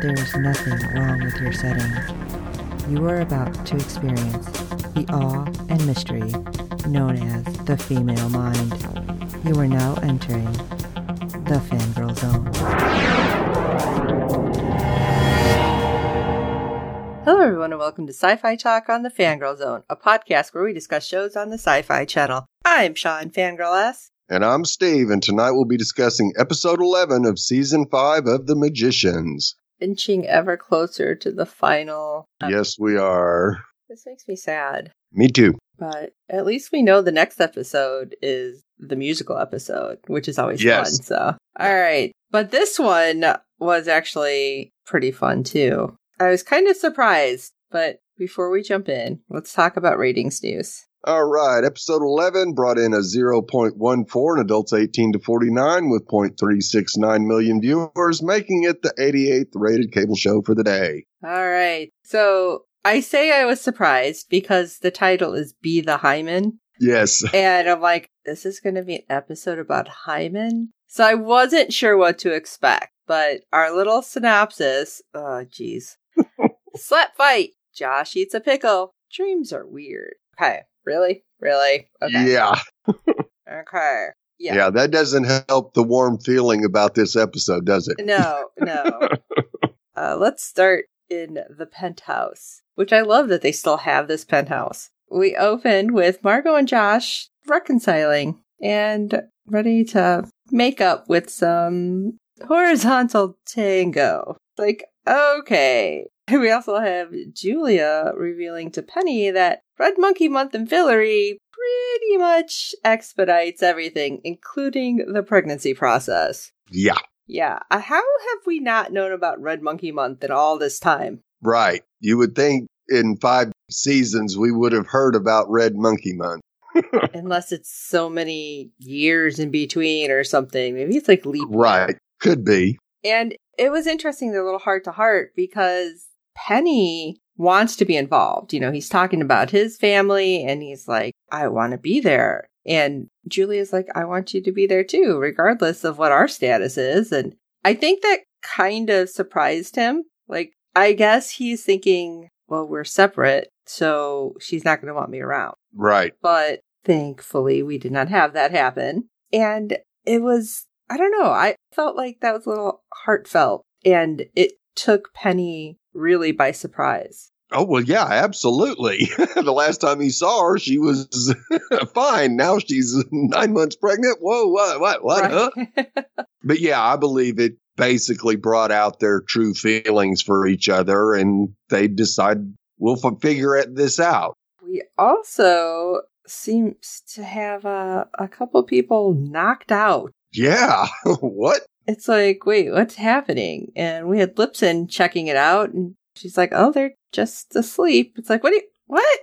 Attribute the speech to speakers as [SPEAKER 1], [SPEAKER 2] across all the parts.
[SPEAKER 1] there is nothing wrong with your setting. You are about to experience the awe and mystery known as the female mind. You are now entering the fangirl zone. Hello, everyone, and welcome to Sci Fi Talk on the Fangirl Zone, a podcast where we discuss shows on the Sci Fi Channel. I'm Sean Fangirl S.
[SPEAKER 2] And I'm Steve, and tonight we'll be discussing episode 11 of season 5 of The Magicians.
[SPEAKER 1] Inching ever closer to the final.
[SPEAKER 2] Yes, we are.
[SPEAKER 1] This makes me sad.
[SPEAKER 2] Me too.
[SPEAKER 1] But at least we know the next episode is the musical episode, which is always
[SPEAKER 2] Yes.
[SPEAKER 1] fun. So, all right. But this one was actually pretty fun too. I was kind of surprised, but before we jump in, let's talk about ratings news.
[SPEAKER 2] All right, episode 11 brought in a 0.14 in adults 18 to 49 with 0.369 million viewers, making it the 88th rated cable show for the day.
[SPEAKER 1] All right. So I say I was surprised because the title is Be the Hymen.
[SPEAKER 2] Yes.
[SPEAKER 1] And I'm like, this is going to be an episode about Hymen. So I wasn't sure what to expect, but our little synopsis, oh, geez. Slap fight. Josh eats a pickle. Dreams are weird. Okay. Really? Really? Okay.
[SPEAKER 2] Yeah.
[SPEAKER 1] Okay.
[SPEAKER 2] yeah.
[SPEAKER 1] Yeah.
[SPEAKER 2] that doesn't help the warm feeling about this episode, does it?
[SPEAKER 1] No, no. uh, let's start in the penthouse, which I love that they still have this penthouse. We opened with Margot and Josh reconciling and ready to make up with some horizontal tango. Like, okay. We also have Julia revealing to Penny that Red Monkey Month in Fillory pretty much expedites everything, including the pregnancy process.
[SPEAKER 2] Yeah,
[SPEAKER 1] Yeah. Uh, How have we not known about Red Monkey Month in all this time?
[SPEAKER 2] right. You would think in five seasons we would have heard about Red Monkey Month.
[SPEAKER 1] Unless it's so many years in between or something. Maybe it's like leap.
[SPEAKER 2] Right. Could be.
[SPEAKER 1] And it was interesting, their little heart to heart, because Penny wants to be involved. You know, he's talking about his family and he's like, I want to be there. And Julia's like, I want you to be there too, regardless of what our status is. And I think that kind of surprised him. Like, I guess he's thinking, well, we're separate, so she's not going to want me around.
[SPEAKER 2] Right.
[SPEAKER 1] But thankfully, we did not have that happen. And it was, I don't know, I felt like that was a little heartfelt and it took Penny really by surprise.
[SPEAKER 2] Oh, well, yeah, absolutely. the last time he saw her, she was fine. Now she's nine months pregnant. Whoa, what, what, what? Huh? But yeah, I believe it basically brought out their true feelings for each other and they decided we'll f- figure it- this out.
[SPEAKER 1] we also seems to have a, a couple people knocked out.
[SPEAKER 2] Yeah. what?
[SPEAKER 1] It's like, wait, what's happening? And we had Lipson checking it out and she's like, oh, they're just asleep. It's like, what do you, what?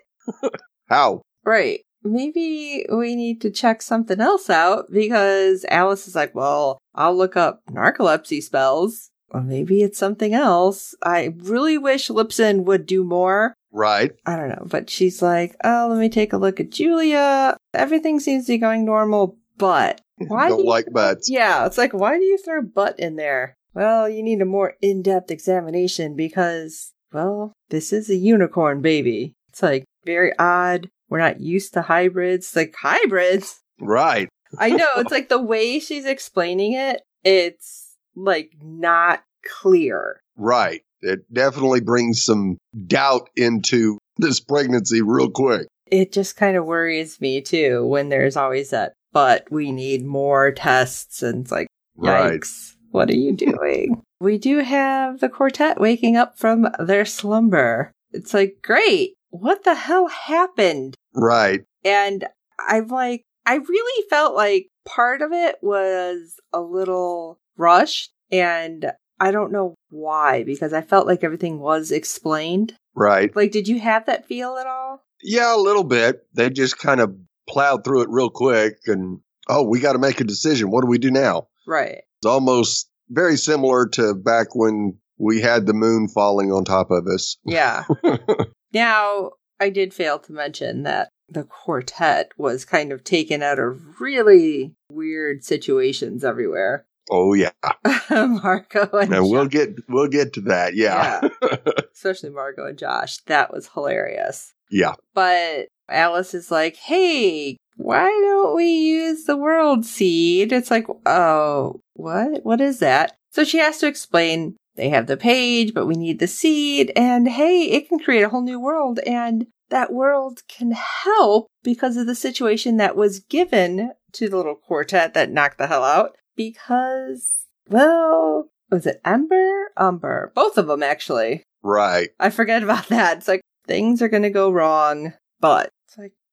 [SPEAKER 2] How?
[SPEAKER 1] Right. Maybe we need to check something else out because Alice is like, well, I'll look up narcolepsy spells. Or maybe it's something else. I really wish Lipson would do more.
[SPEAKER 2] Right.
[SPEAKER 1] I don't know. But she's like, oh, let me take a look at Julia. Everything seems to be going normal, but why
[SPEAKER 2] Don't
[SPEAKER 1] do you-
[SPEAKER 2] like butts.
[SPEAKER 1] Yeah, it's like, why do you throw butt in there? Well, you need a more in depth examination because, well, this is a unicorn baby. It's like very odd. We're not used to hybrids. Like, hybrids?
[SPEAKER 2] Right.
[SPEAKER 1] I know. It's like the way she's explaining it, it's like not clear.
[SPEAKER 2] Right. It definitely brings some doubt into this pregnancy real quick.
[SPEAKER 1] It just kind of worries me too when there's always that, but we need more tests. And it's like,
[SPEAKER 2] Right.
[SPEAKER 1] Yikes. What are you doing? we do have the quartet waking up from their slumber. It's like, great. What the hell happened?
[SPEAKER 2] Right.
[SPEAKER 1] And I'm like, I really felt like part of it was a little rushed. And I don't know why, because I felt like everything was explained.
[SPEAKER 2] Right.
[SPEAKER 1] Like, did you have that feel at all?
[SPEAKER 2] Yeah, a little bit. They just kind of plowed through it real quick and, oh, we got to make a decision. What do we do now?
[SPEAKER 1] Right.
[SPEAKER 2] It's almost very similar to back when we had the moon falling on top of us.
[SPEAKER 1] Yeah. now, I did fail to mention that the quartet was kind of taken out of really weird situations everywhere.
[SPEAKER 2] Oh yeah,
[SPEAKER 1] Margot and,
[SPEAKER 2] and we'll get we'll get to that. Yeah,
[SPEAKER 1] especially Margot and Josh. That was hilarious.
[SPEAKER 2] yeah,
[SPEAKER 1] But Alice is like, "Hey, why don't we use the world seed?" It's like, "Oh, what? What is that?" So she has to explain. They have the page, but we need the seed, and hey, it can create a whole new world, and that world can help because of the situation that was given to the little quartet that knocked the hell out. Because, well, was it Ember? Umber. Both of them, actually.
[SPEAKER 2] right.
[SPEAKER 1] I forget about that. It's like things are going to go wrong, but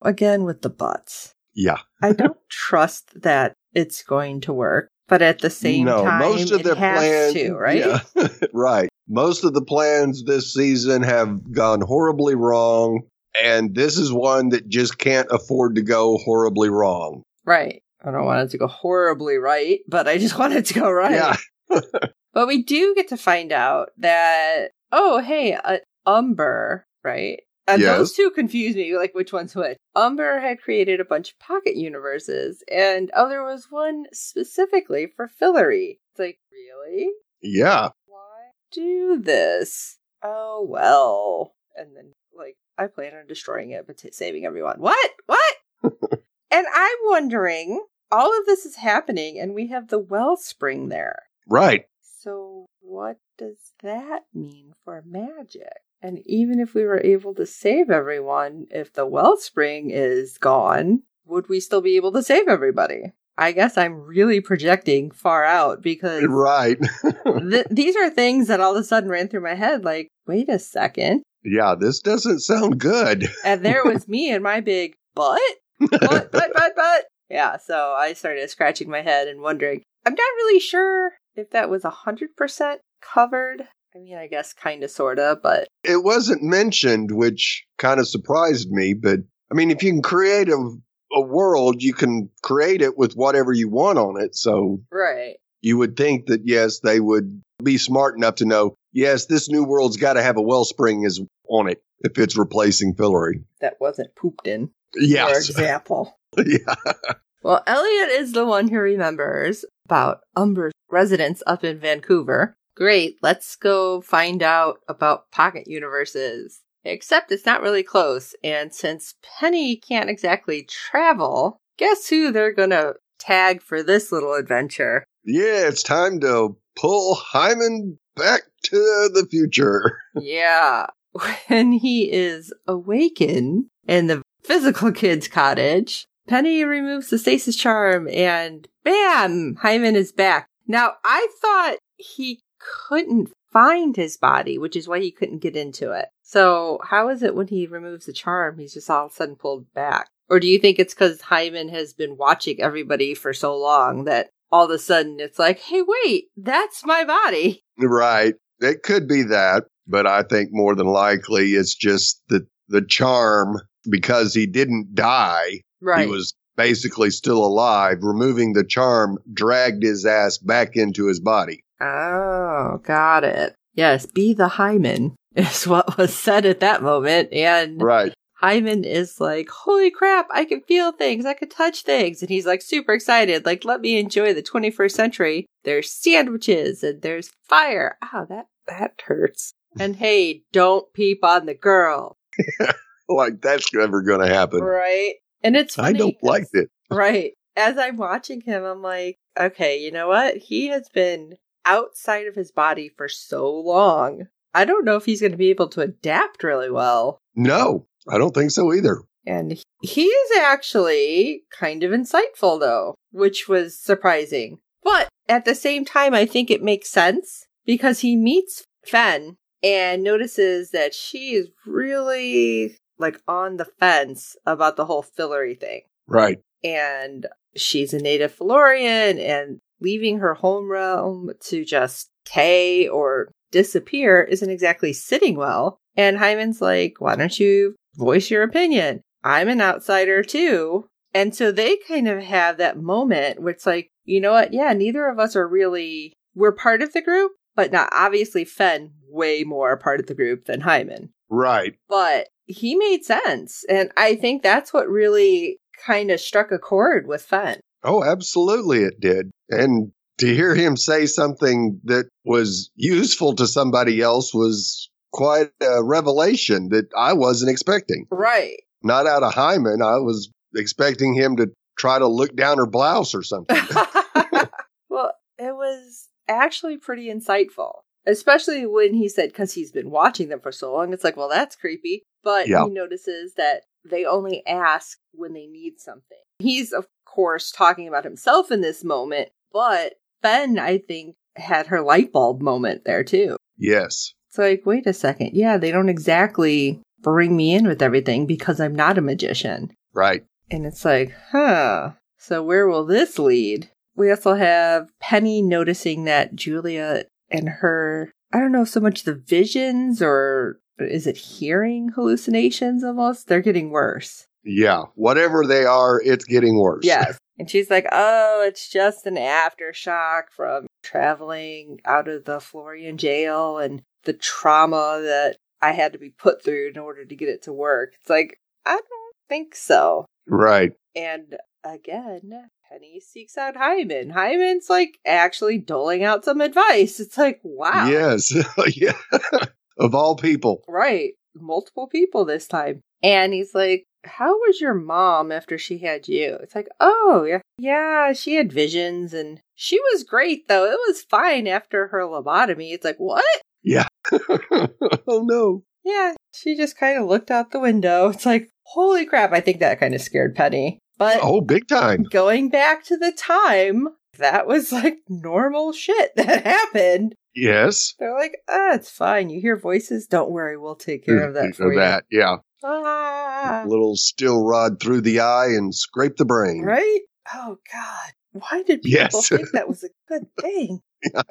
[SPEAKER 1] again with the buts.
[SPEAKER 2] Yeah,
[SPEAKER 1] I don't trust that it's going to work, but at the same
[SPEAKER 2] no,
[SPEAKER 1] time,
[SPEAKER 2] most of
[SPEAKER 1] it
[SPEAKER 2] the
[SPEAKER 1] has
[SPEAKER 2] plans,
[SPEAKER 1] to, right?
[SPEAKER 2] Yeah, right. Most of the plans this season have gone horribly wrong, and this is one that just can't afford to go horribly wrong.
[SPEAKER 1] Right. I don't want it to go horribly right, but I just want it to go right.
[SPEAKER 2] Yeah,
[SPEAKER 1] But we do get to find out that oh hey, uh, Umber, right? And
[SPEAKER 2] Yes.
[SPEAKER 1] those two confuse me, like which one's which. Umber had created a bunch of pocket universes, and oh, there was one specifically for Fillory. It's like, really?
[SPEAKER 2] yeah,
[SPEAKER 1] Why do this? Oh well. And then, like, I plan on destroying it, but t- saving everyone. What? What? and I'm wondering, all of this is happening, and we have the wellspring there.
[SPEAKER 2] right.
[SPEAKER 1] So, what does that mean for magic? And even if we were able to save everyone, if the wellspring is gone, would we still be able to save everybody? I guess I'm really projecting far out because
[SPEAKER 2] Right.
[SPEAKER 1] th- these are things that all of a sudden ran through my head like, wait a second.
[SPEAKER 2] yeah, this doesn't sound good.
[SPEAKER 1] And there was me and my big butt, butt, butt, butt, butt. Yeah, so I started scratching my head and wondering. I'm not really sure if that was 100% covered. I mean, I guess kind of, sort of, but
[SPEAKER 2] It wasn't mentioned, which kind of surprised me. But I mean, if you can create a, a world, you can create it with whatever you want on it. So
[SPEAKER 1] right.
[SPEAKER 2] you would think that, yes, they would be smart enough to know, yes, this new world's got to have a wellspring is on it if it's replacing Fillory.
[SPEAKER 1] That wasn't pooped in, for example.
[SPEAKER 2] yeah.
[SPEAKER 1] Well, Elliot is the one who remembers about Umber's residence up in Vancouver. Great, let's go find out about pocket universes. Except it's not really close, and since Penny can't exactly travel, guess who they're gonna tag for this little adventure?
[SPEAKER 2] Yeah, it's time to pull Hyman back to the future.
[SPEAKER 1] yeah, when he is awakened in the physical kid's cottage, Penny removes the stasis charm and bam, Hyman is back. Now, I thought he couldn't find his body, which is why he couldn't get into it. So, how is it when he removes the charm, he's just all of a sudden pulled back? Or do you think it's because Hyman has been watching everybody for so long that all of a sudden it's like, hey, wait, that's my body?
[SPEAKER 2] Right. It could be that, but I think more than likely it's just that the charm, because he didn't die,
[SPEAKER 1] Right.
[SPEAKER 2] he was basically still alive. Removing the charm dragged his ass back into his body.
[SPEAKER 1] Oh, got it. Yes, be the Hyman is what was said at that moment. And
[SPEAKER 2] Right.
[SPEAKER 1] Hyman is like, holy crap, I can feel things, I can touch things. And he's like super excited, like, let me enjoy the 21st century. There's sandwiches and there's fire. Oh, that, that hurts. And hey, don't peep on the girl.
[SPEAKER 2] Like that's never going to happen.
[SPEAKER 1] Right? And it's
[SPEAKER 2] I don't like it.
[SPEAKER 1] Right. As I'm watching him, I'm like, okay, you know what? He has been outside of his body for so long. I don't know if he's going to be able to adapt really well.
[SPEAKER 2] No, I don't think so either.
[SPEAKER 1] And he is actually kind of insightful, though, which was surprising. But at the same time, I think it makes sense because he meets Fen and notices that she is really like on the fence about the whole Fillory thing.
[SPEAKER 2] Right.
[SPEAKER 1] and she's a native Florian and leaving her home realm to just decay or disappear isn't exactly sitting well. And Hyman's like, why don't you voice your opinion? I'm an outsider too. And so they kind of have that moment where it's like, you know what? Yeah, neither of us are really, we're part of the group, but not obviously Fen way more part of the group than Hyman.
[SPEAKER 2] Right.
[SPEAKER 1] But he made sense. And I think that's what really kind of struck a chord with Fen.
[SPEAKER 2] Oh, absolutely it did. And to hear him say something that was useful to somebody else was quite a revelation that I wasn't expecting.
[SPEAKER 1] Right.
[SPEAKER 2] Not out of Hyman. I was expecting him to try to look down her blouse or something.
[SPEAKER 1] well, it was actually pretty insightful, especially when he said, because he's been watching them for so long. It's like, well, that's creepy. But
[SPEAKER 2] Yeah.
[SPEAKER 1] he notices that they only ask when they need something. He's, of course, talking about himself in this moment, but Fen, I think, had her light bulb moment there too.
[SPEAKER 2] yes.
[SPEAKER 1] It's like, wait a second. Yeah, they don't exactly bring me in with everything because I'm not a magician.
[SPEAKER 2] Right.
[SPEAKER 1] And it's like, huh. So where will this lead? We also have Penny noticing that Julia and her, I don't know so much the visions or is it hearing hallucinations almost? They're getting worse.
[SPEAKER 2] Yeah. Whatever they are, it's getting worse.
[SPEAKER 1] Yes. And she's like, oh, it's just an aftershock from traveling out of the Florian jail and the trauma that I had to be put through in order to get it to work. It's like, I don't think so.
[SPEAKER 2] Right.
[SPEAKER 1] And again, Penny seeks out Hyman. Hyman's like actually doling out some advice. It's like, wow.
[SPEAKER 2] Yes. yeah. of all people.
[SPEAKER 1] Right. Multiple people this time. And he's like, How was your mom after she had you? It's like, Oh, yeah. Yeah, she had visions and she was great though. It was fine after her lobotomy. It's like, What? Yeah.
[SPEAKER 2] oh no.
[SPEAKER 1] Yeah, she just kind of looked out the window. It's like, Holy crap. I think that kind of scared Penny. But
[SPEAKER 2] Oh, big time.
[SPEAKER 1] going back to the time, that was like normal shit that happened.
[SPEAKER 2] Yes.
[SPEAKER 1] They're like, ah, it's fine. You hear voices? Don't worry, we'll take care of that for you.
[SPEAKER 2] that. Yeah.
[SPEAKER 1] Ah,
[SPEAKER 2] Little steel rod through the eye and scrape the brain.
[SPEAKER 1] right? Oh God, why did people
[SPEAKER 2] Yes.
[SPEAKER 1] think that was a good thing?
[SPEAKER 2] I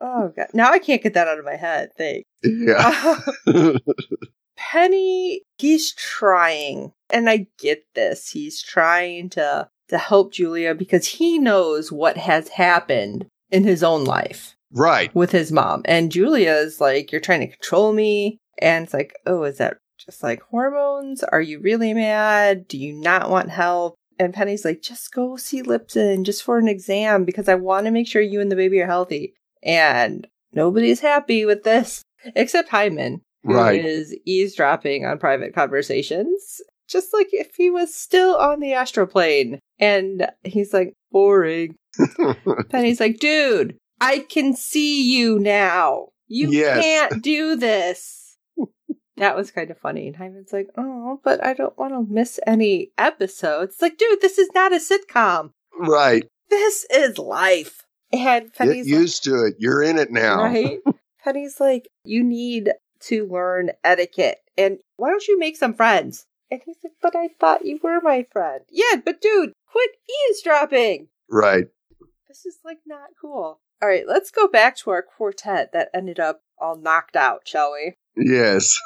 [SPEAKER 1] Oh God, now I can't get that out of my head. Thanks.
[SPEAKER 2] Yeah.
[SPEAKER 1] Penny, he's trying, and I get this. He's trying to to help Julia because he knows what has happened in his own life.
[SPEAKER 2] right.
[SPEAKER 1] with his mom. And Julia is like, You're trying to control me. And it's like, Oh, is that just like hormones? Are you really mad? Do you not want help? And Penny's like, Just go see Lipson just for an exam because I want to make sure you and the baby are healthy. And nobody's happy with this except Hyman, who is
[SPEAKER 2] Right.
[SPEAKER 1] eavesdropping on private conversations. Just like if he was still on the astral plane. And he's like, boring. Penny's like, dude, I can see you now. You
[SPEAKER 2] Yes.
[SPEAKER 1] can't do this. That was kind of funny. And Hyman's like, oh, but I don't want to miss any episodes. It's like, dude, this is not a sitcom.
[SPEAKER 2] right.
[SPEAKER 1] This is life. And
[SPEAKER 2] Get
[SPEAKER 1] Penny's like,
[SPEAKER 2] used to it. You're in it now.
[SPEAKER 1] right? Penny's like, you need to learn etiquette. And why don't you make some friends? And he's like, but I thought you were my friend. Yeah, but dude, quit eavesdropping.
[SPEAKER 2] Right.
[SPEAKER 1] This is like not cool. All right, let's go back to our quartet that ended up all knocked out, shall we?
[SPEAKER 2] Yes.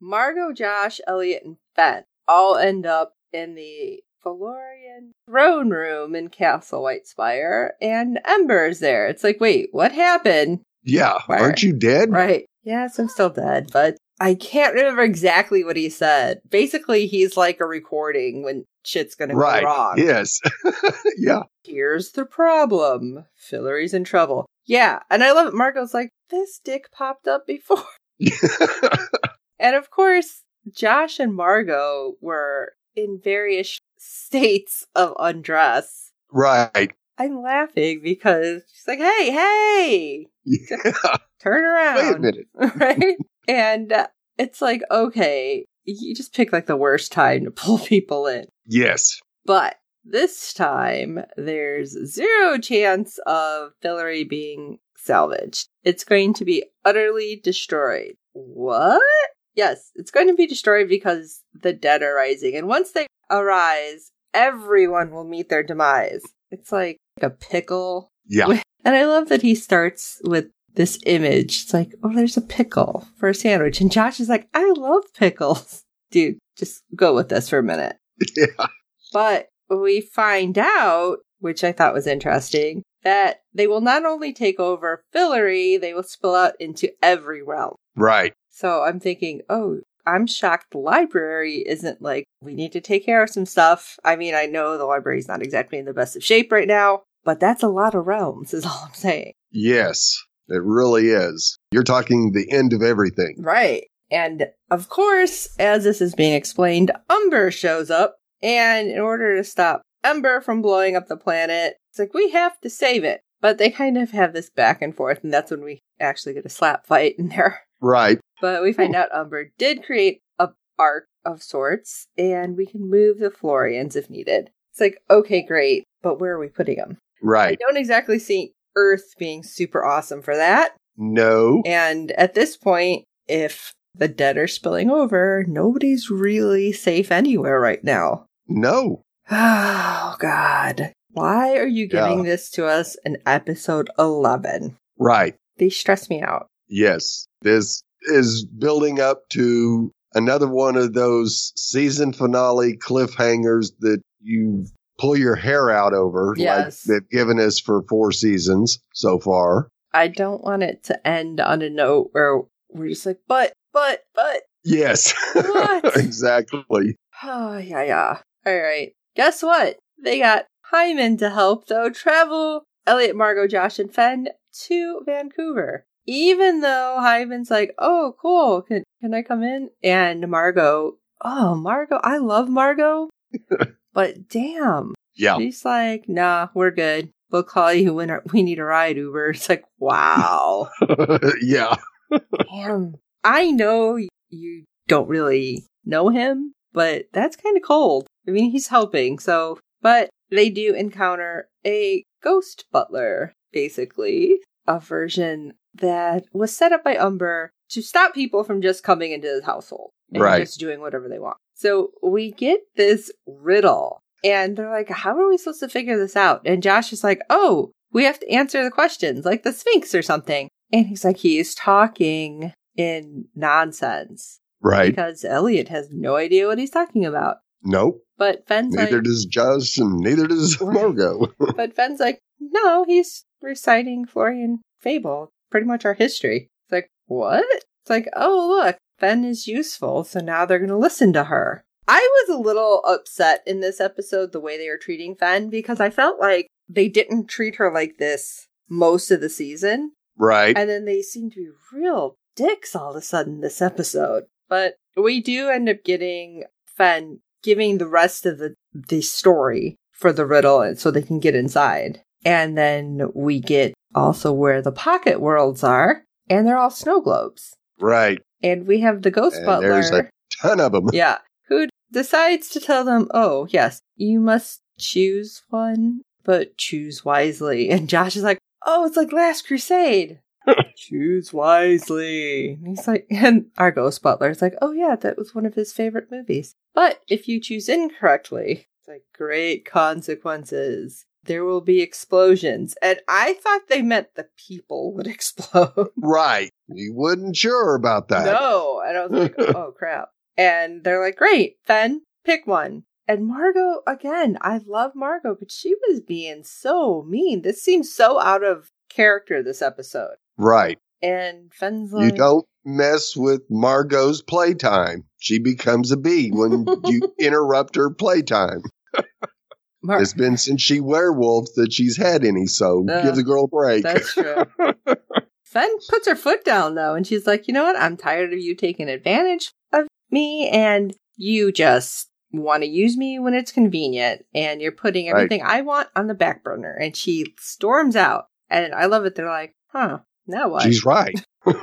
[SPEAKER 1] Margot, Josh, Elliot, and Fen all end up in the Fillorian throne room in Castle Whitespire, and Ember's there. It's like, wait, what happened?
[SPEAKER 2] Yeah.
[SPEAKER 1] Right.
[SPEAKER 2] Aren't you dead?
[SPEAKER 1] Right. Yes, I'm still dead, but I can't remember exactly what he said. Basically, he's like a recording when shit's gonna
[SPEAKER 2] Right.
[SPEAKER 1] go wrong.
[SPEAKER 2] Yes. yeah.
[SPEAKER 1] Here's the problem. Fillory's in trouble. Yeah, and I love it. Margot's like, this dick popped up before. And of course, Josh and Margot were in various states of undress.
[SPEAKER 2] right.
[SPEAKER 1] I'm laughing because she's like, hey, hey,
[SPEAKER 2] Yeah.
[SPEAKER 1] turn around.
[SPEAKER 2] Wait a minute.
[SPEAKER 1] right? And uh, it's like, okay, you just pick like the worst time to pull people in.
[SPEAKER 2] Yes.
[SPEAKER 1] But this time, there's zero chance of Fillory being salvaged. It's going to be utterly destroyed. What? Yes, it's going to be destroyed because the dead are rising. And once they arise, everyone will meet their demise. It's like a pickle
[SPEAKER 2] Yeah.
[SPEAKER 1] And I love that he starts with this image. It's like, oh, there's a pickle for a sandwich. And Josh is like, I love pickles. Dude, just go with this for a minute.
[SPEAKER 2] Yeah.
[SPEAKER 1] But we find out, which I thought was interesting, that they will not only take over Fillory, they will spill out into every realm.
[SPEAKER 2] Right.
[SPEAKER 1] So I'm thinking, oh, I'm shocked the library isn't like, we need to take care of some stuff. I mean, I know the library's not exactly in the best of shape right now, but that's a lot of realms, is all I'm saying.
[SPEAKER 2] Yes, it really is. You're talking the end of everything.
[SPEAKER 1] Right. And of course, as this is being explained, Umber shows up. And in order to stop Ember from blowing up the planet, it's like, we have to save it. But they kind of have this back and forth, and that's when we actually get a slap fight in there.
[SPEAKER 2] Right.
[SPEAKER 1] But we find out Umber did create a arc of sorts, and we can move the Florians if needed. It's like, okay, great, but where are we putting them? I
[SPEAKER 2] Right.
[SPEAKER 1] don't exactly see Earth being super awesome for that.
[SPEAKER 2] No.
[SPEAKER 1] And at this point, if the dead are spilling over, nobody's really safe anywhere right now.
[SPEAKER 2] No.
[SPEAKER 1] Oh, God. Why are you giving
[SPEAKER 2] Yeah.
[SPEAKER 1] this to us in episode 11?
[SPEAKER 2] Right.
[SPEAKER 1] They stress me out.
[SPEAKER 2] Yes. This is building up to another one of those season finale cliffhangers that you pull your hair out over,
[SPEAKER 1] Yes.
[SPEAKER 2] like they've given us for four seasons so far.
[SPEAKER 1] I don't want it to end on a note where we're just like, but, but, but.
[SPEAKER 2] Yes.
[SPEAKER 1] What?
[SPEAKER 2] exactly.
[SPEAKER 1] Oh, yeah, yeah. All right. Guess what? They got Hyman to help, though, travel Elliot, Margot, Josh, and Fen to Vancouver. Even though Hyman's like, oh, cool, can, can I come in? And Margot, oh, Margot, I love Margot, but damn.
[SPEAKER 2] Yeah.
[SPEAKER 1] She's like, nah, we're good. We'll call you when our- we need a ride, Uber. It's like, wow.
[SPEAKER 2] yeah.
[SPEAKER 1] Damn. I know you don't really know him, but that's kind of cold. I mean, he's helping, so. But they do encounter a ghost butler, basically, a version that was set up by Umber to stop people from just coming into his household and
[SPEAKER 2] Right.
[SPEAKER 1] just doing whatever they want. So we get this riddle, and they're like, How are we supposed to figure this out? And Josh is like, Oh, we have to answer the questions, like the Sphinx or something. And he's like, He's talking in nonsense
[SPEAKER 2] Right.
[SPEAKER 1] because Elliot has no idea what he's talking about.
[SPEAKER 2] Nope.
[SPEAKER 1] But Fen's
[SPEAKER 2] Neither
[SPEAKER 1] like,
[SPEAKER 2] does Josh and neither does. Margot.
[SPEAKER 1] but Fen's like, no, he's reciting Florian Fable, pretty much our history. It's like, what? It's like, oh, look, Fen is useful, so now they're going to listen to her. I was a little upset in this episode the way they were treating Fen because I felt like they didn't treat her like this most of the season.
[SPEAKER 2] right.
[SPEAKER 1] And then they seem to be real dicks all of a sudden this episode. But we do end up getting Fen giving the rest of the, the story for the riddle and so they can get inside. And then we get also where the pocket worlds are, and they're all snow globes.
[SPEAKER 2] right.
[SPEAKER 1] And we have the ghost
[SPEAKER 2] And
[SPEAKER 1] butler.
[SPEAKER 2] there's a ton of them.
[SPEAKER 1] yeah. Who decides to tell them, oh, yes, you must choose one, but choose wisely. And Josh is like, oh, it's like Last Crusade. Choose wisely. And he's like, and our ghost butler is like, oh, yeah, that was one of his favorite movies. But if you choose incorrectly, it's like great consequences. There will be explosions. And I thought they meant the people would explode.
[SPEAKER 2] Right. You wasn't sure about that.
[SPEAKER 1] No. And I was like, oh crap. And they're like, great, Fen, pick one. And Margot, again, I love Margot, but she was being so mean. This seems so out of character this episode.
[SPEAKER 2] Right.
[SPEAKER 1] And Fen's
[SPEAKER 2] You don't mess with Margot's playtime. She becomes a bee when you interrupt her playtime.
[SPEAKER 1] Mar-
[SPEAKER 2] It's been since she werewolf that she's had any, so
[SPEAKER 1] Uh,
[SPEAKER 2] give the girl a break.
[SPEAKER 1] That's true. Fen puts her foot down though, and she's like, you know what? I'm tired of you taking advantage of me, and you just want to use me when it's convenient, and you're putting
[SPEAKER 2] Right.
[SPEAKER 1] everything I want on the back burner. And she storms out, and I love it. They're like, huh, now what?
[SPEAKER 2] She's right.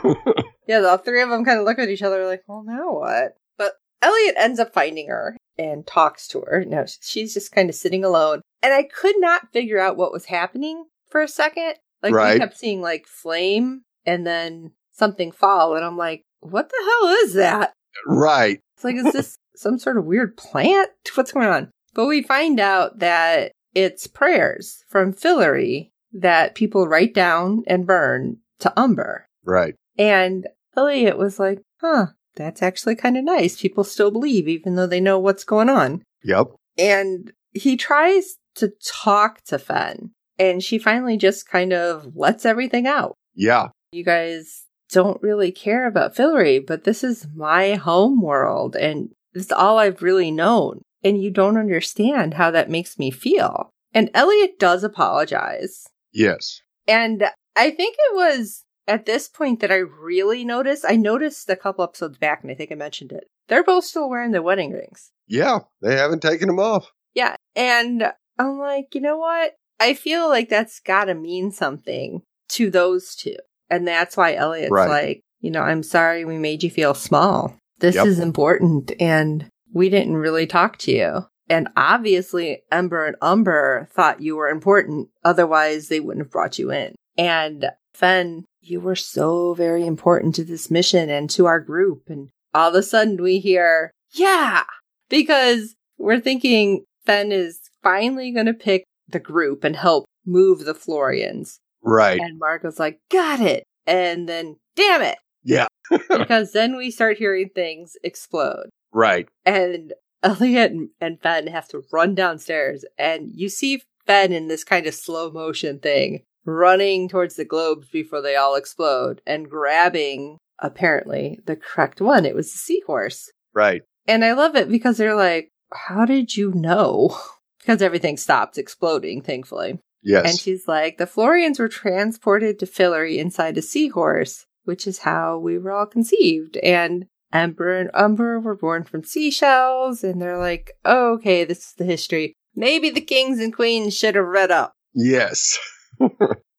[SPEAKER 1] Yeah, the three of them kind of look at each other like, well, now what? But Elliot ends up finding her and talks to her. No, she's just kind of sitting alone. And I could not figure out what was happening for a second. Like, we
[SPEAKER 2] Right.
[SPEAKER 1] kept seeing like flame and then something fall. And I'm like, what the hell is that?
[SPEAKER 2] right.
[SPEAKER 1] It's like, is this some sort of weird plant? What's going on? But we find out that it's prayers from Fillory that people write down and burn to Umber.
[SPEAKER 2] Right.
[SPEAKER 1] And Elliot was like, huh, that's actually kind of nice. People still believe, even though they know what's going on.
[SPEAKER 2] Yep.
[SPEAKER 1] And he tries to talk to Fen, and she finally just kind of lets everything out.
[SPEAKER 2] Yeah.
[SPEAKER 1] You guys don't really care about Fillory, but this is my home world, and it's all I've really known. And you don't understand how that makes me feel. And Elliot does apologize.
[SPEAKER 2] Yes.
[SPEAKER 1] And I think it was at this point that I really noticed. I noticed a couple episodes back, and I think I mentioned it. They're both still wearing their wedding rings.
[SPEAKER 2] Yeah. They haven't taken them off.
[SPEAKER 1] Yeah. And I'm like, you know what? I feel like that's got to mean something to those two. And that's why Elliot's
[SPEAKER 2] Right.
[SPEAKER 1] like, you know, I'm sorry we made you feel small. This
[SPEAKER 2] Yep.
[SPEAKER 1] is important. And we didn't really talk to you. And obviously, Ember and Umber thought you were important. Otherwise, they wouldn't have brought you in. And Fen, you were so very important to this mission and to our group. And all of a sudden, we hear, yeah, because we're thinking Fen is finally going to pick the group and help move the Florians.
[SPEAKER 2] Right.
[SPEAKER 1] And Margot's like, got it. And then, damn it.
[SPEAKER 2] Yeah.
[SPEAKER 1] because then we start hearing things explode.
[SPEAKER 2] Right.
[SPEAKER 1] And Elliot and, Fen have to run downstairs. And you see Fen in this kind of slow motion thing running towards the globes before they all explode and grabbing, apparently, the correct one. It was the seahorse.
[SPEAKER 2] Right.
[SPEAKER 1] And I love it because they're like, How did you know? Because everything stopped exploding, thankfully.
[SPEAKER 2] Yes.
[SPEAKER 1] And she's like, The Florians were transported to Fillory inside a seahorse, which is how we were all conceived. And Ember and Umber were born from seashells. And they're like, oh, Okay, this is the history. Maybe the kings and queens should have read up.
[SPEAKER 2] yes.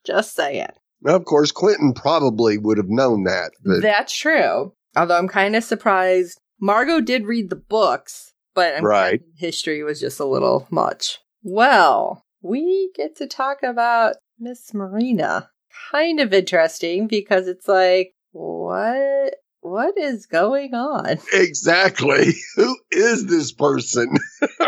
[SPEAKER 1] Just saying.
[SPEAKER 2] Now, of course, Quentin probably would have known that. But
[SPEAKER 1] That's true. Although I'm kind of surprised. Margot did read the books, but I'm
[SPEAKER 2] Right.
[SPEAKER 1] history was just a little much. Well, we get to talk about Miss Marina. Kind of interesting because it's like, what? What is going on?
[SPEAKER 2] exactly. Who is this person?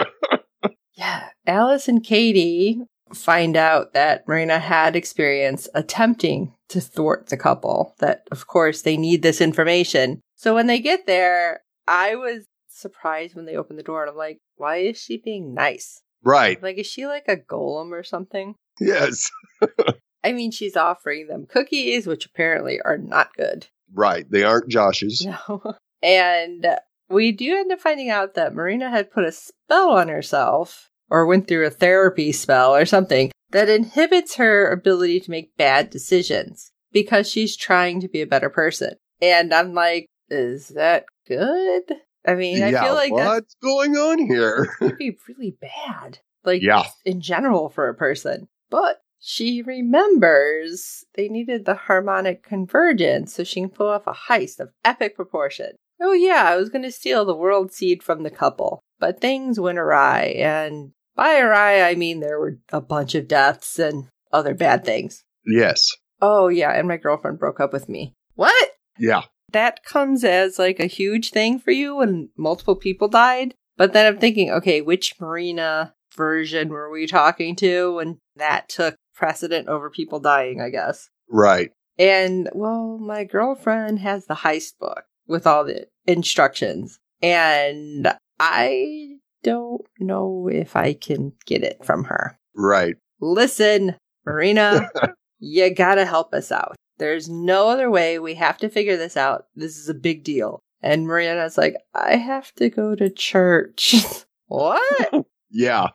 [SPEAKER 1] Yeah, Alice and Kady find out that Marina had experience attempting to thwart the couple. That, of course, they need this information. So when they get there, I was surprised when they opened the door and I'm like, why is she being nice?
[SPEAKER 2] right.
[SPEAKER 1] Like, is she like a golem or something?
[SPEAKER 2] Yes.
[SPEAKER 1] I mean, she's offering them cookies, which apparently are not good.
[SPEAKER 2] Right. They aren't Josh's.
[SPEAKER 1] No. And we do end up finding out that Marina had put a spell on herself, or went through a therapy spell or something, that inhibits her ability to make bad decisions because she's trying to be a better person. And I'm like, is that good? I mean, I
[SPEAKER 2] yeah.
[SPEAKER 1] feel like
[SPEAKER 2] what's going on here?
[SPEAKER 1] could be really bad. Like
[SPEAKER 2] Yeah.
[SPEAKER 1] in general for a person. But she remembers they needed the harmonic convergence so she can pull off a heist of epic proportion. Oh yeah, I was gonna steal the world seed from the couple. But things went awry, and by awry I mean there were a bunch of deaths and other bad things.
[SPEAKER 2] yes.
[SPEAKER 1] Oh yeah, and my girlfriend broke up with me. What?
[SPEAKER 2] Yeah.
[SPEAKER 1] that comes as like a huge thing for you when multiple people died. But then I'm thinking, okay, which Marina version were we talking to when that took precedent over people dying, I guess.
[SPEAKER 2] Right.
[SPEAKER 1] And well, my girlfriend has the heist book with all the instructions. And I don't know if I can get it from her.
[SPEAKER 2] Right.
[SPEAKER 1] Listen, Marina, you gotta help us out. There's no other way. We have to figure this out. This is a big deal. And Marina's like, I have to go to church. what?
[SPEAKER 2] Yeah.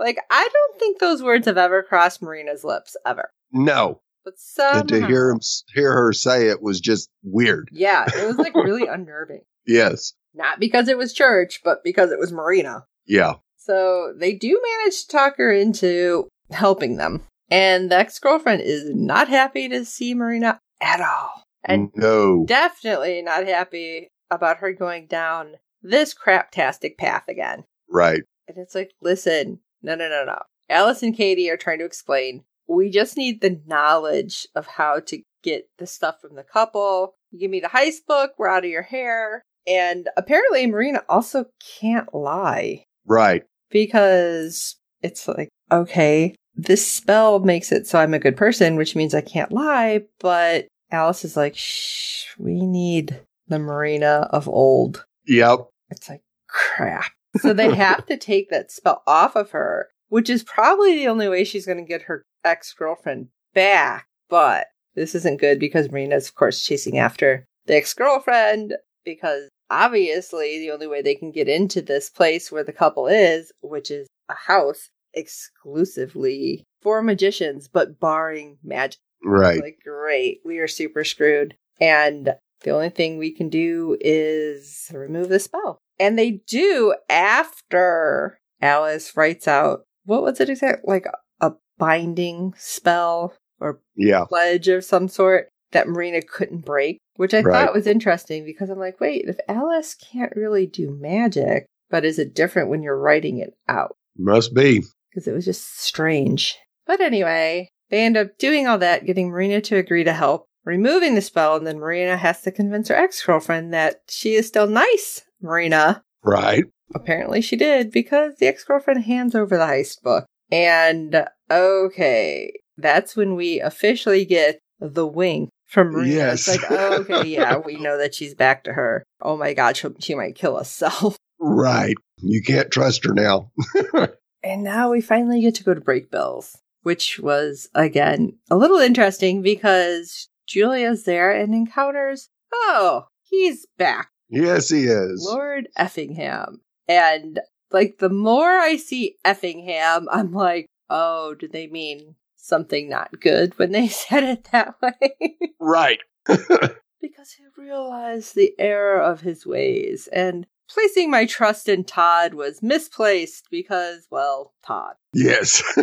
[SPEAKER 1] Like, I don't think those words have ever crossed Marina's lips, ever.
[SPEAKER 2] No.
[SPEAKER 1] But somehow,
[SPEAKER 2] And to hear him hear her say it was just weird.
[SPEAKER 1] yeah, it was like really unnerving.
[SPEAKER 2] Yes.
[SPEAKER 1] Not because it was church, but because it was Marina.
[SPEAKER 2] Yeah.
[SPEAKER 1] So they do manage to talk her into helping them. And the ex girlfriend is not happy to see Marina at all. And
[SPEAKER 2] no.
[SPEAKER 1] definitely not happy about her going down this craptastic path again.
[SPEAKER 2] Right.
[SPEAKER 1] And it's like, listen, no, no, no, no. Alice and Kady are trying to explain. We just need the knowledge of how to get the stuff from the couple. You give me the heist book, we're out of your hair. And apparently, Marina also can't lie
[SPEAKER 2] Right.
[SPEAKER 1] because it's like, okay, this spell makes it so I'm a good person, which means I can't lie. But Alice is like, shh, we need the Marina of old.
[SPEAKER 2] Yep.
[SPEAKER 1] It's like, crap. So they have to take that spell off of her, which is probably the only way she's going to get her ex girlfriend back. But this isn't good because Marina's, of course, chasing after the ex girlfriend because obviously the only way they can get into this place where the couple is, which is a house exclusively for magicians, but barring magic.
[SPEAKER 2] Right.
[SPEAKER 1] Like, great, we are super screwed. And the only thing we can do is remove the spell. And they do after Alice writes out, what was it exactly? Like a binding spell or
[SPEAKER 2] Yeah.
[SPEAKER 1] pledge of some sort that Marina couldn't break, which I
[SPEAKER 2] Right.
[SPEAKER 1] thought was interesting because I'm like, wait, if Alice can't really do magic, but is it different when you're writing it out?
[SPEAKER 2] Must be.
[SPEAKER 1] Because it was just strange. But anyway, they end up doing all that, getting Marina to agree to help, removing the spell, and then Marina has to convince her ex girlfriend that she is still nice, Marina.
[SPEAKER 2] Right.
[SPEAKER 1] Apparently she did because the ex girlfriend hands over the heist book. And okay, that's when we officially get the wink from Marina.
[SPEAKER 2] Yes.
[SPEAKER 1] It's like, oh, okay, yeah, we know that she's back to her. Oh my god, she, she might kill herself.
[SPEAKER 2] Right. You can't trust her now.
[SPEAKER 1] And now we finally get to go to Brakebills, which was, again, a little interesting because Julia's there and encounters, oh, he's back.
[SPEAKER 2] Yes, he is.
[SPEAKER 1] Lord Effingham. And like the more I see Effingham, I'm like, oh, do they mean something not good when they said it that way?
[SPEAKER 2] Right.
[SPEAKER 1] because he realized the error of his ways and placing my trust in Todd was misplaced because, well, Todd.
[SPEAKER 2] Yes.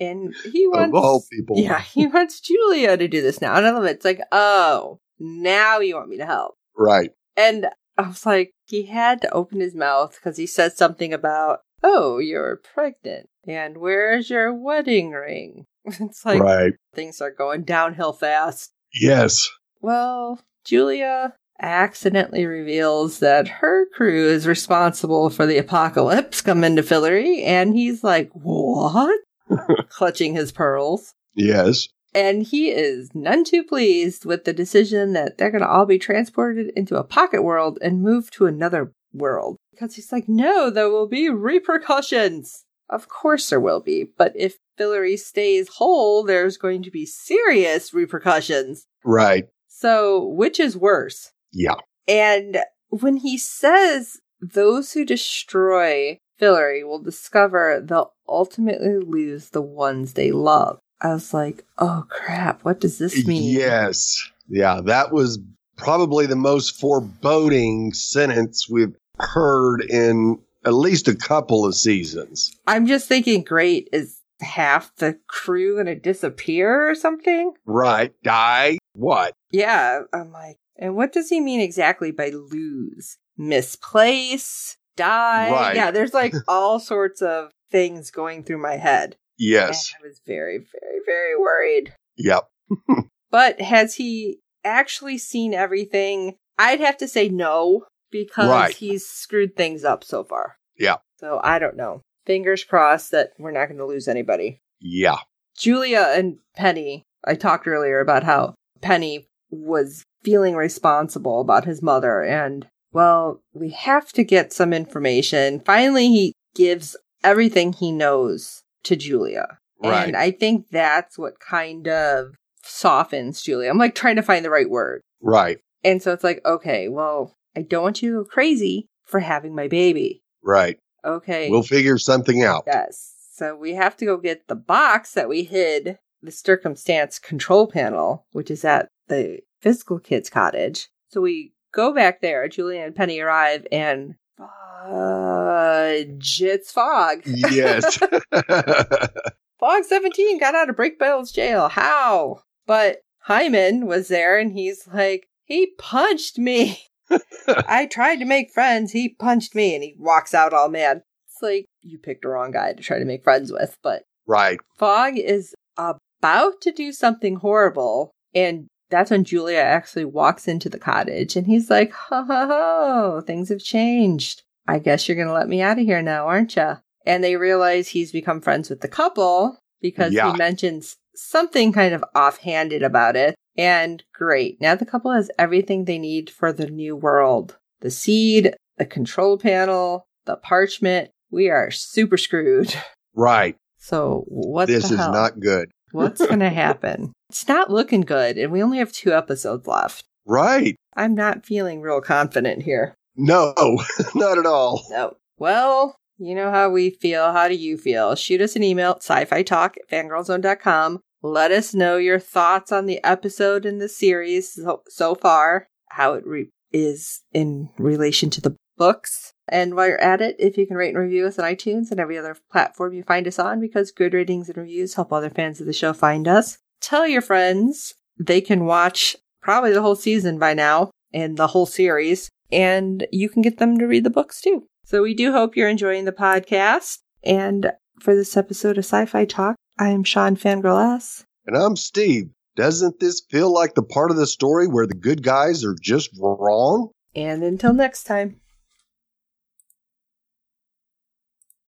[SPEAKER 1] And he
[SPEAKER 2] of
[SPEAKER 1] wants
[SPEAKER 2] all people.
[SPEAKER 1] Yeah, he wants Julia to do this now. And I love it. It's like, oh, now you want me to help.
[SPEAKER 2] Right.
[SPEAKER 1] And I was like, he had to open his mouth because he said something about, oh, you're pregnant. And where's your wedding ring? It's like
[SPEAKER 2] right.
[SPEAKER 1] things are going downhill fast.
[SPEAKER 2] Yes.
[SPEAKER 1] Well, Julia accidentally reveals that her crew is responsible for the apocalypse coming to Fillory. And he's like, what? Clutching his pearls.
[SPEAKER 2] Yes.
[SPEAKER 1] And he is none too pleased with the decision that they're going to all be transported into a pocket world and moved to another world. Because he's like, no, there will be repercussions. Of course there will be. But if Fillory stays whole, there's going to be serious repercussions.
[SPEAKER 2] Right.
[SPEAKER 1] So, which is worse?
[SPEAKER 2] Yeah.
[SPEAKER 1] And when he says those who destroy Fillory will discover they'll ultimately lose the ones they love. I was like, oh crap, what does this mean?
[SPEAKER 2] Yes. Yeah. That was probably the most foreboding sentence we've heard in at least a couple of seasons.
[SPEAKER 1] I'm just thinking, great, is half the crew gonna disappear or something?
[SPEAKER 2] Right. Die. What?
[SPEAKER 1] Yeah, I'm like, and what does he mean exactly by lose? Misplace? Die?
[SPEAKER 2] Right.
[SPEAKER 1] Yeah, there's like all sorts of things going through my head.
[SPEAKER 2] Yes.
[SPEAKER 1] And I was very, very, very worried.
[SPEAKER 2] Yep.
[SPEAKER 1] But has he actually seen everything? I'd have to say no, because
[SPEAKER 2] Right.
[SPEAKER 1] he's screwed things up so far.
[SPEAKER 2] Yeah.
[SPEAKER 1] So I don't know. Fingers crossed that we're not going to lose anybody.
[SPEAKER 2] Yeah.
[SPEAKER 1] Julia and Penny, I talked earlier about how Penny was feeling responsible about his mother, and well, we have to get some information. Finally, he gives everything he knows to Julia.
[SPEAKER 2] Right.
[SPEAKER 1] And I think that's what kind of softens Julia. I'm like trying to find the right word.
[SPEAKER 2] Right.
[SPEAKER 1] And so it's like, okay, well, I don't want you to go crazy for having my baby.
[SPEAKER 2] Right.
[SPEAKER 1] Okay.
[SPEAKER 2] We'll figure something out.
[SPEAKER 1] Yes. So we have to go get the box that we hid, the circumstance control panel, which is at the physical kids cottage. So we go back there. Julia and Penny arrive and fudge, it's Fog.
[SPEAKER 2] Yes.
[SPEAKER 1] Fog 17 got out of Brakebills jail. How? But Hyman was there and he's like, he punched me. I tried to make friends. He punched me and he walks out all mad. It's like, you picked the wrong guy to try to make friends with. But
[SPEAKER 2] right.
[SPEAKER 1] Fog is about to do something horrible. And that's when Julia actually walks into the cottage and he's like, ho ho ho, things have changed. I guess you're going to let me out of here now, aren't you? And they realize he's become friends with the couple because
[SPEAKER 2] Yeah.
[SPEAKER 1] he mentions something kind of offhanded about it. And great. Now the couple has everything they need for the new world. The seed, the control panel, the parchment. We are super screwed.
[SPEAKER 2] Right.
[SPEAKER 1] So what
[SPEAKER 2] this
[SPEAKER 1] the
[SPEAKER 2] is
[SPEAKER 1] hell?
[SPEAKER 2] not good.
[SPEAKER 1] What's going to happen? It's not looking good, and we only have two episodes left.
[SPEAKER 2] Right.
[SPEAKER 1] I'm not feeling real confident here.
[SPEAKER 2] No, not at all.
[SPEAKER 1] No. Well, you know how we feel. How do you feel? Shoot us an email at sci-fi talk at fangirlzone.com. Let us know your thoughts on the episode in the series so, so far, how it re- is in relation to the books. And while you're at it, if you can rate and review us on iTunes and every other platform you find us on, because good ratings and reviews help other fans of the show find us. Tell your friends they can watch probably the whole season by now and the whole series, and you can get them to read the books too. So we do hope you're enjoying the podcast. And for this episode of Sci Fi Talk, I am Sean Fangirl S.
[SPEAKER 2] And I'm Steve. Doesn't this feel like the part of the story where the good guys are just wrong?
[SPEAKER 1] And until next time.